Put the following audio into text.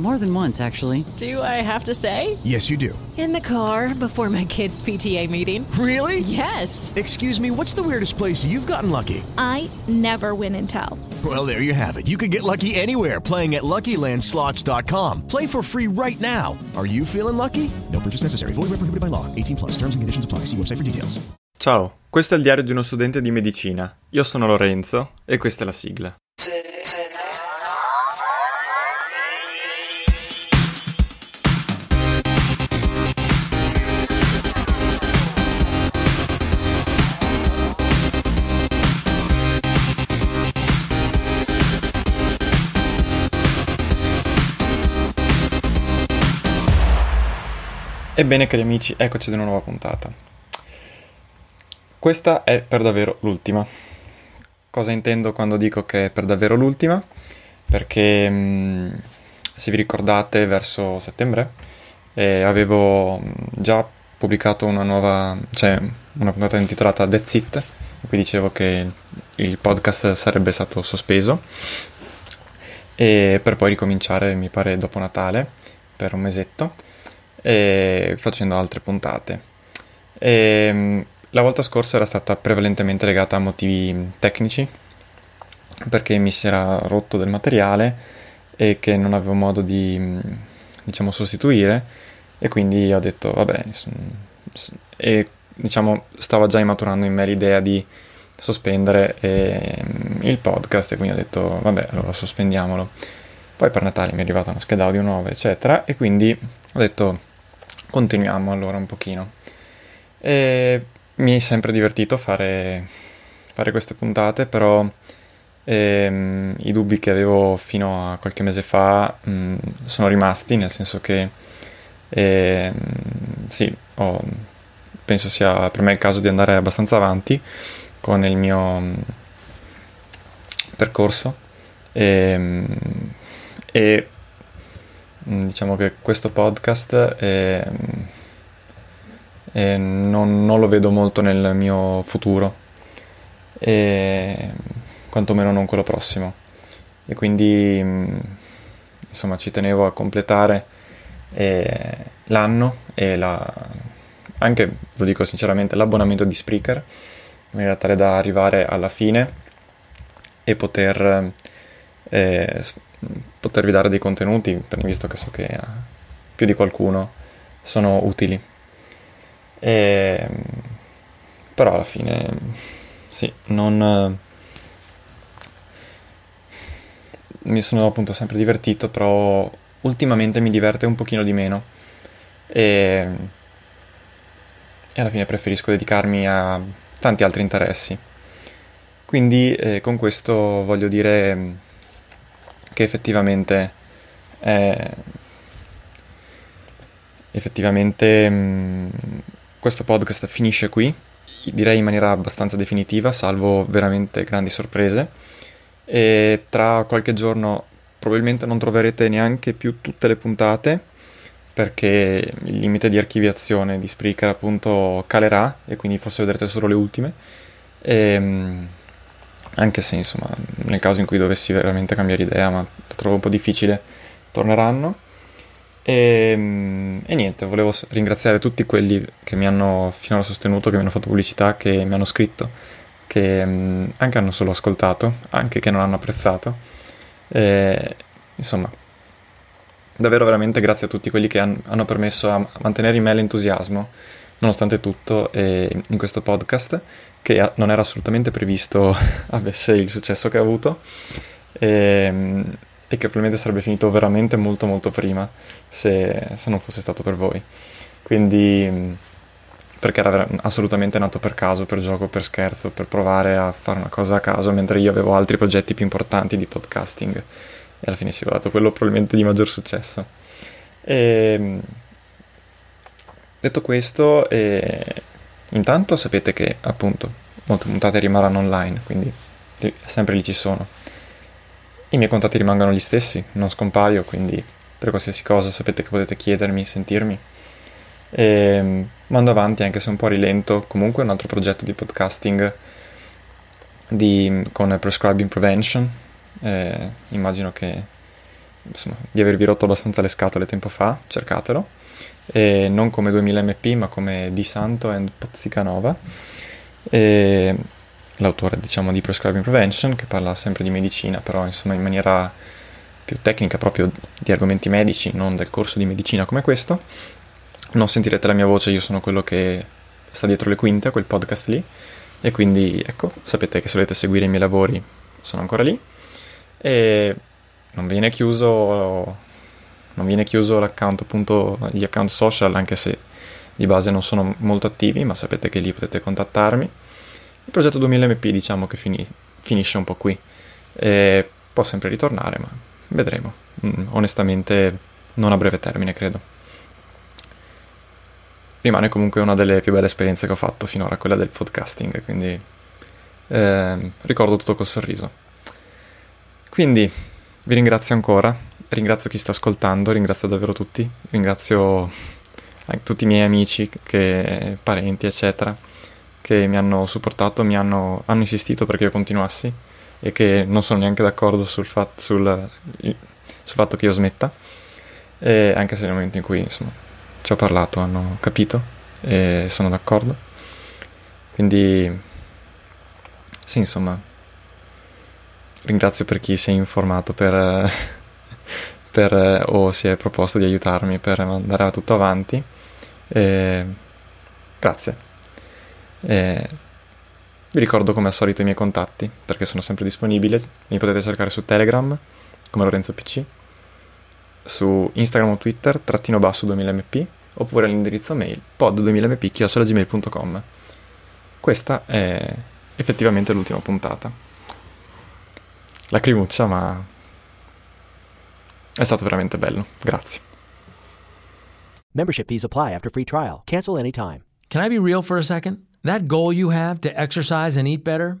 More than once, actually. Do I have to say? Yes, you do. In the car before my kids' PTA meeting. Really? Yes. Excuse me, what's the weirdest place you've gotten lucky? I never win and tell. Well, there you have it. You can get lucky anywhere playing at LuckyLandSlots.com. Play for free right now. Are you feeling lucky? No purchase necessary. Void where prohibited by law. 18 plus. Terms and conditions apply. See website for details. Ciao, questo è il diario di uno studente di medicina. Io sono Lorenzo e questa è la sigla. Ebbene cari amici, eccoci ad una nuova puntata. Questa è per davvero l'ultima. Cosa intendo quando dico che è per davvero l'ultima? Perché se vi ricordate verso settembre eh, avevo già pubblicato una nuova, cioè una puntata intitolata That's It, in cui dicevo che il podcast sarebbe stato sospeso e per poi ricominciare mi pare dopo Natale per un mesetto e facendo altre puntate. E, la volta scorsa era stata prevalentemente legata a motivi tecnici, perché mi si era rotto del materiale e che non avevo modo di, diciamo, sostituire, e quindi ho detto, vabbè, e diciamo, stava già immaturando in me l'idea di sospendere eh, il podcast, e quindi ho detto, vabbè, allora sospendiamolo. Poi per Natale mi è arrivata una scheda audio nuova, eccetera, e quindi ho detto, continuiamo allora un pochino. E mi è sempre divertito fare, fare queste puntate, però ehm, i dubbi che avevo fino a qualche mese fa mh, sono rimasti, nel senso che ehm, sì, ho, penso sia per me il caso di andare abbastanza avanti con il mio mh, percorso e, e diciamo che questo podcast è, e non, non, lo vedo molto nel mio futuro, e quantomeno non quello prossimo. E quindi insomma ci tenevo a completare eh, l'anno e la, anche, lo dico sinceramente, l'abbonamento di Spreaker in maniera tale da arrivare alla fine e poter eh, potervi dare dei contenuti, visto che so che a più di qualcuno sono utili. E, però alla fine sì, non mi sono appunto sempre divertito, però ultimamente mi diverte un pochino di meno e, e alla fine preferisco dedicarmi a tanti altri interessi. Quindi eh, con questo voglio dire che effettivamente eh, effettivamente mh, questo podcast finisce qui, direi in maniera abbastanza definitiva, salvo veramente grandi sorprese. E tra qualche giorno probabilmente non troverete neanche più tutte le puntate perché il limite di archiviazione di Spreaker appunto calerà e quindi forse vedrete solo le ultime. E, ehm, anche se insomma nel caso in cui dovessi veramente cambiare idea, ma lo trovo un po' difficile, torneranno. E, ehm, e, niente, volevo ringraziare tutti quelli che mi hanno finora sostenuto, che mi hanno fatto pubblicità, che mi hanno scritto, che mm, anche hanno solo ascoltato, anche che non hanno apprezzato. E, insomma, davvero veramente grazie a tutti quelli che han, hanno permesso a mantenere in me l'entusiasmo, nonostante tutto, in questo podcast, che non era assolutamente previsto avesse il successo che ha avuto. E, ehm, e che probabilmente sarebbe finito veramente molto molto prima se, se non fosse stato per voi. Quindi perché era assolutamente nato per caso, per gioco, per scherzo, per provare a fare una cosa a caso, mentre io avevo altri progetti più importanti di podcasting e alla fine si è dato quello probabilmente di maggior successo. E, ehm, detto questo, eh, intanto sapete che appunto molte puntate rimarranno online, quindi sempre lì ci sono. I miei contatti rimangono gli stessi, non scompaio, quindi per qualsiasi cosa sapete che potete chiedermi, sentirmi. E ehm, mando avanti anche se un po' rilento comunque un altro progetto di podcasting di, con Prescribing Prevention eh, immagino che insomma, di avervi rotto abbastanza le scatole tempo fa cercatelo e non come 2000 mp ma come Di Santo and Pozzicanova. E l'autore diciamo di Prescribing Prevention che parla sempre di medicina però insomma in maniera più tecnica proprio di argomenti medici non del corso di medicina come questo. Non sentirete la mia voce, io sono quello che sta dietro le quinte a quel podcast lì. E quindi ecco, sapete che se volete seguire i miei lavori sono ancora lì. E non viene chiuso non viene chiuso l'account appunto gli account social anche se di base non sono molto attivi ma sapete che lì potete contattarmi. Il progetto 2000mp diciamo che fini, finisce un po' qui. E può sempre ritornare ma vedremo. Mm, onestamente non a breve termine credo. Rimane comunque una delle più belle esperienze che ho fatto finora, quella del podcasting, quindi eh, ricordo tutto col sorriso. Quindi vi ringrazio ancora, ringrazio chi sta ascoltando, ringrazio davvero tutti, ringrazio tutti i miei amici, che, parenti, eccetera, che mi hanno supportato, mi hanno, hanno, insistito perché io continuassi e che non sono neanche d'accordo sul, fat, sul, sul fatto che io smetta, e anche se nel momento in cui insomma ci ho parlato, hanno capito e sono d'accordo. Quindi, sì, insomma, ringrazio per chi si è informato per, per, o si è proposto di aiutarmi per andare tutto avanti. E, grazie. E, vi ricordo come al solito i miei contatti perché sono sempre disponibili. Mi potete cercare su Telegram come Lorenzo PC su Instagram o Twitter, trattino basso 2000mp, oppure all'indirizzo mail pod2000mp.gmail.com. Questa è effettivamente l'ultima puntata. Lacrimuccia, ma è stato veramente bello. Grazie. Membership fees apply after free trial. Cancel anytime. Can I be real for a second? That goal you have to exercise and eat better,